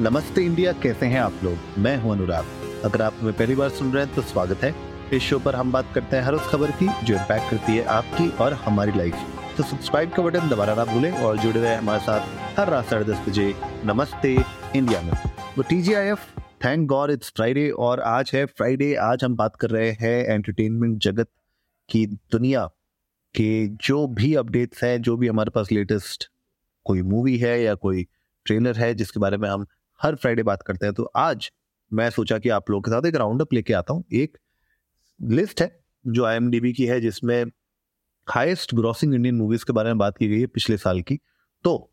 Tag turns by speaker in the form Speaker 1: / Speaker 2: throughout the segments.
Speaker 1: नमस्ते इंडिया, कैसे हैं आप लोग? मैं हूँ अनुराग। अगर आप हमें पहली बार सुन रहे हैं तो स्वागत है। इस शो पर हम बात करते हैं हर उस खबर की, जो इम्पैक्ट करती है आपकी और हमारी लाइफ तो सब्सक्राइब का बटन दबाना ना भूलें और जुड़े रहे हमारे साथ हर रात साढ़े दस बजे नमस्ते इंडिया में। तो T G I F thank God it's Friday और आज है फ्राइडे आज हम बात कर रहे हैं एंटरटेनमेंट जगत की दुनिया के जो भी अपडेट्स हैं, जो भी हमारे पास लेटेस्ट कोई मूवी है या कोई ट्रेलर है, जिसके बारे में हम हर फ्राइडे बात करते हैं। तो आज मैं सोचा कि आप लोगों के साथ एक राउंड अप लेके आता हूँ। एक लिस्ट है, जो आई की है, जिसमें हाईएस्ट ग्रॉसिंग इंडियन मूवीज़ के बारे में बात की गई है पिछले साल की। तो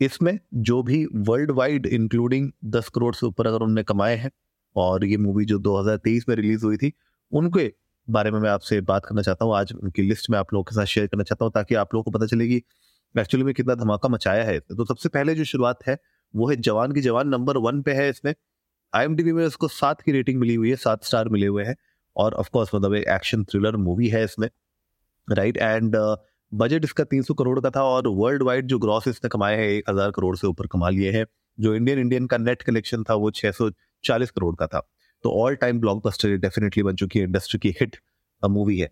Speaker 1: इसमें जो भी वर्ल्ड वाइड इंक्लूडिंग दस करोड़ से ऊपर अगर उनने कमाए हैं, और ये मूवी जो 2023 में रिलीज़ हुई थी, उनके बारे में मैं आपसे बात करना चाहता हूँ। आज उनकी लिस्ट में आप लोगों के साथ शेयर करना चाहता हूँ, ताकि आप लोगों को पता चले कि एक्चुअली में कितना धमाका मचाया है। तो सबसे पहले जो शुरुआत है वो है जवान की जवान नंबर वन पे है इसमें। आई में उसको सात की रेटिंग मिली हुई है, सात स्टार मिले हुए हैं। और ऑफकोर्स मतलब एक एक्शन थ्रिलर मूवी है इसमें राइट एंड बजट इसका 300 करोड़ का था और वर्ल्ड वाइड जो ग्रॉस इसने कमाए हैं, एक हज़ार करोड़ से ऊपर कमा लिए हैं। जो इंडियन इंडियन का नेट कलेक्शन था वो 640 करोड़ का था। तो ऑल टाइम ब्लॉकबस्टर डेफिनेटली बन चुकी है इंडस्ट्री की हिट मूवी है।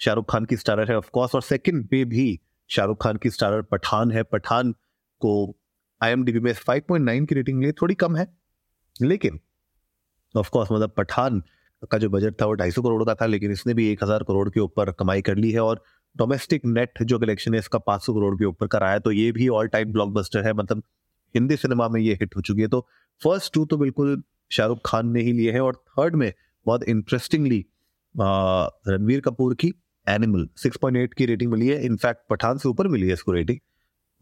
Speaker 1: शाहरुख खान की स्टारर है ऑफकोर्स और सेकंड पे भी शाहरुख खान की स्टारर पठान है। पठान को आई एम डी में 5.9 की रेटिंग मिली थोड़ी कम है। लेकिन ऑफकोर्स मतलब पठान का जो बजट था, वो ढाई सौ करोड़ का था, लेकिन इसने भी एक हज़ार करोड़ के ऊपर कमाई कर ली है और डोमेस्टिक नेट जो कलेक्शन है, इसका 500 करोड़ के ऊपर कराया तो ये भी ऑल टाइम ब्लॉकबस्टर है मतलब हिंदी सिनेमा में ये हिट हो चुकी है। तो फ़र्स्ट टू तो बिल्कुल शाहरुख खान ने ही लिए हैं और थर्ड में बहुत इंटरेस्टिंगली रणवीर कपूर की एनिमल 6.8 की रेटिंग मिली है। इनफैक्ट पठान से ऊपर मिली है इसको रेटिंग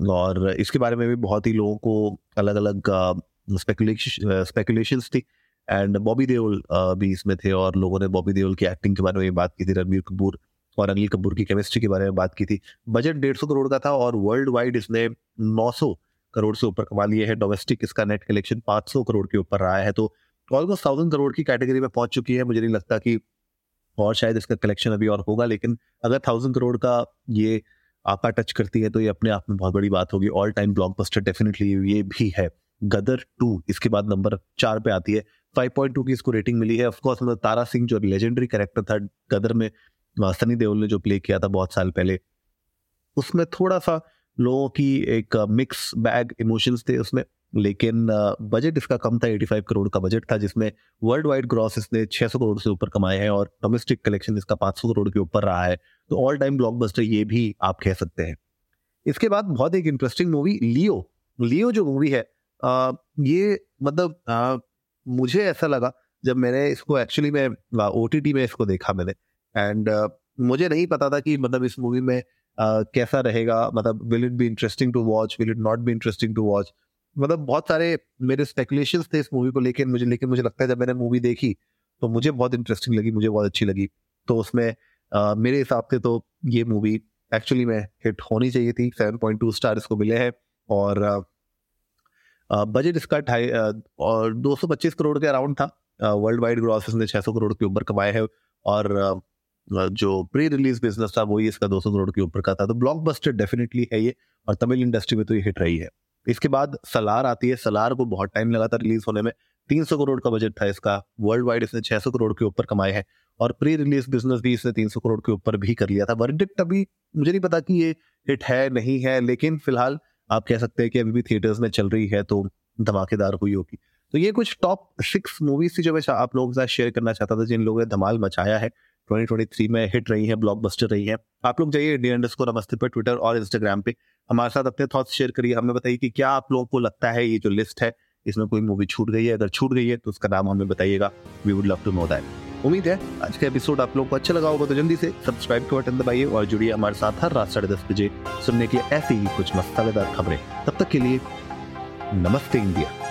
Speaker 1: और इसके बारे में भी बहुत ही लोगों को अलग अलग स्पेकुलेशन थी। एंड बॉबी देओल भी इसमें थे और लोगों ने बॉबी देओल की एक्टिंग के बारे में बात की थी रणबीर कपूर और अनिल कपूर की केमिस्ट्री के बारे में बात की थी। बजट डेढ़ सौ करोड़ का था और वर्ल्ड वाइड इसने नौ सौ करोड़ से ऊपर कमा लिए है। डोमेस्टिक इसका नेट कलेक्शन पाँच सौ करोड़ के ऊपर रहा है। तो ऑलमोस्ट थाउज़ेंड करोड़ की कैटेगरी में पहुँच चुकी है। मुझे नहीं लगता कि और शायद इसका कलेक्शन अभी और होगा, लेकिन अगर थाउज़ेंड करोड़ का ये आपका टच करती है तो ये अपने आप में बहुत बड़ी बात होगी। ऑल टाइम ब्लॉकबस्टर डेफिनेटली ये भी है। गदर टू इसके बाद नंबर चार पे आती है। 5.2 की इसको रेटिंग मिली है। ऑफकोर्स मतलब तारा सिंह जो लेजेंडरी कैरेक्टर था गदर में सनी देओल ने जो प्ले किया था बहुत साल पहले, उसमें थोड़ा सा लोगों की एक मिक्स बैग इमोशंस थे उसमें, लेकिन बजट इसका कम था। 85 करोड़ का बजट था, जिसमें वर्ल्ड वाइड ग्रॉस इसने 600 करोड़ से ऊपर कमाए हैं और डोमेस्टिक कलेक्शन इसका 500 करोड़ के ऊपर रहा है। तो ऑल टाइम ब्लॉकबस्टर ये भी आप कह सकते हैं। इसके बाद बहुत एक इंटरेस्टिंग मूवी लियो लियो जो मूवी है आ, ये मतलब आ, मुझे ऐसा लगा जब मैंने इसको एक्चुअली मैं ओटीटी में इसको देखा मैंने। एंड मुझे नहीं पता था कि मतलब इस मूवी में uh, कैसा रहेगा। मतलब will it be interesting to watch will it not be interesting to watch मतलब बहुत सारे मेरे स्पेकुलेशन थे इस मूवी को लेकर मुझे लेकिन मुझे लगता है जब मैंने मूवी देखी तो मुझे बहुत इंटरेस्टिंग लगी मुझे बहुत अच्छी लगी। तो उसमें मेरे हिसाब से तो ये मूवी एक्चुअली में हिट होनी चाहिए थी। सेवन पॉइंट टू स्टार इसको मिले हैं और बजट इसका ढाई और दो सौ पच्चीस करोड़ के अराउंड था। वर्ल्ड वाइड ग्रॉस ने छह सौ करोड़ के ऊपर कमाए हैं और जो प्री रिलीज़ बिज़नेस था वही इसका 200 करोड़ के ऊपर का था। तो ब्लॉकबस्टर डेफिनेटली है ये और तमिल इंडस्ट्री में तो ये हिट रही है। इसके बाद सलार आती है। सलार को बहुत टाइम लगा था रिलीज़ होने में। 300 करोड़ का बजट था इसका। वर्ल्ड वाइड इसने 600 करोड़ के ऊपर कमाए हैं और प्री रिलीज़ बिज़नेस भी इसने 300 करोड़ के ऊपर भी कर लिया था। वर्डिक्ट अभी मुझे नहीं पता कि ये हिट है, नहीं है, लेकिन फ़िलहाल आप कह सकते हैं कि अभी भी थिएटर्स में चल रही है तो धमाकेदार हुई होगी। तो ये कुछ टॉप सिक्स मूवीज़ थी जो मैं आप लोगों के साथ शेयर करना चाहता था, जिन लोगों ने धमाल मचाया है। 2023 में हिट रही है ब्लॉकबस्टर रही है। आप लोग जाइए इंडियन को नमस्ते पर ट्विटर और इंस्टाग्राम पे। हमारे साथ अपने थॉट्स शेयर करिए। हमें बताइए कि क्या आप लोगों को लगता है ये जो लिस्ट है इसमें कोई मूवी छूट गई है, अगर छूट गई है तो उसका नाम हमें बताइएगा। We would love to know that उम्मीद है, आज का एपिसोड आप लोग को अच्छा लगा होगा तो जल्दी से सब्सक्राइब के बटन दबाइए और जुड़िए हमारे साथ हर रात साढ़े दस बजे सुनने के ऐसी ही कुछ मसालेदार खबरें। तब तक के लिए, नमस्ते इंडिया।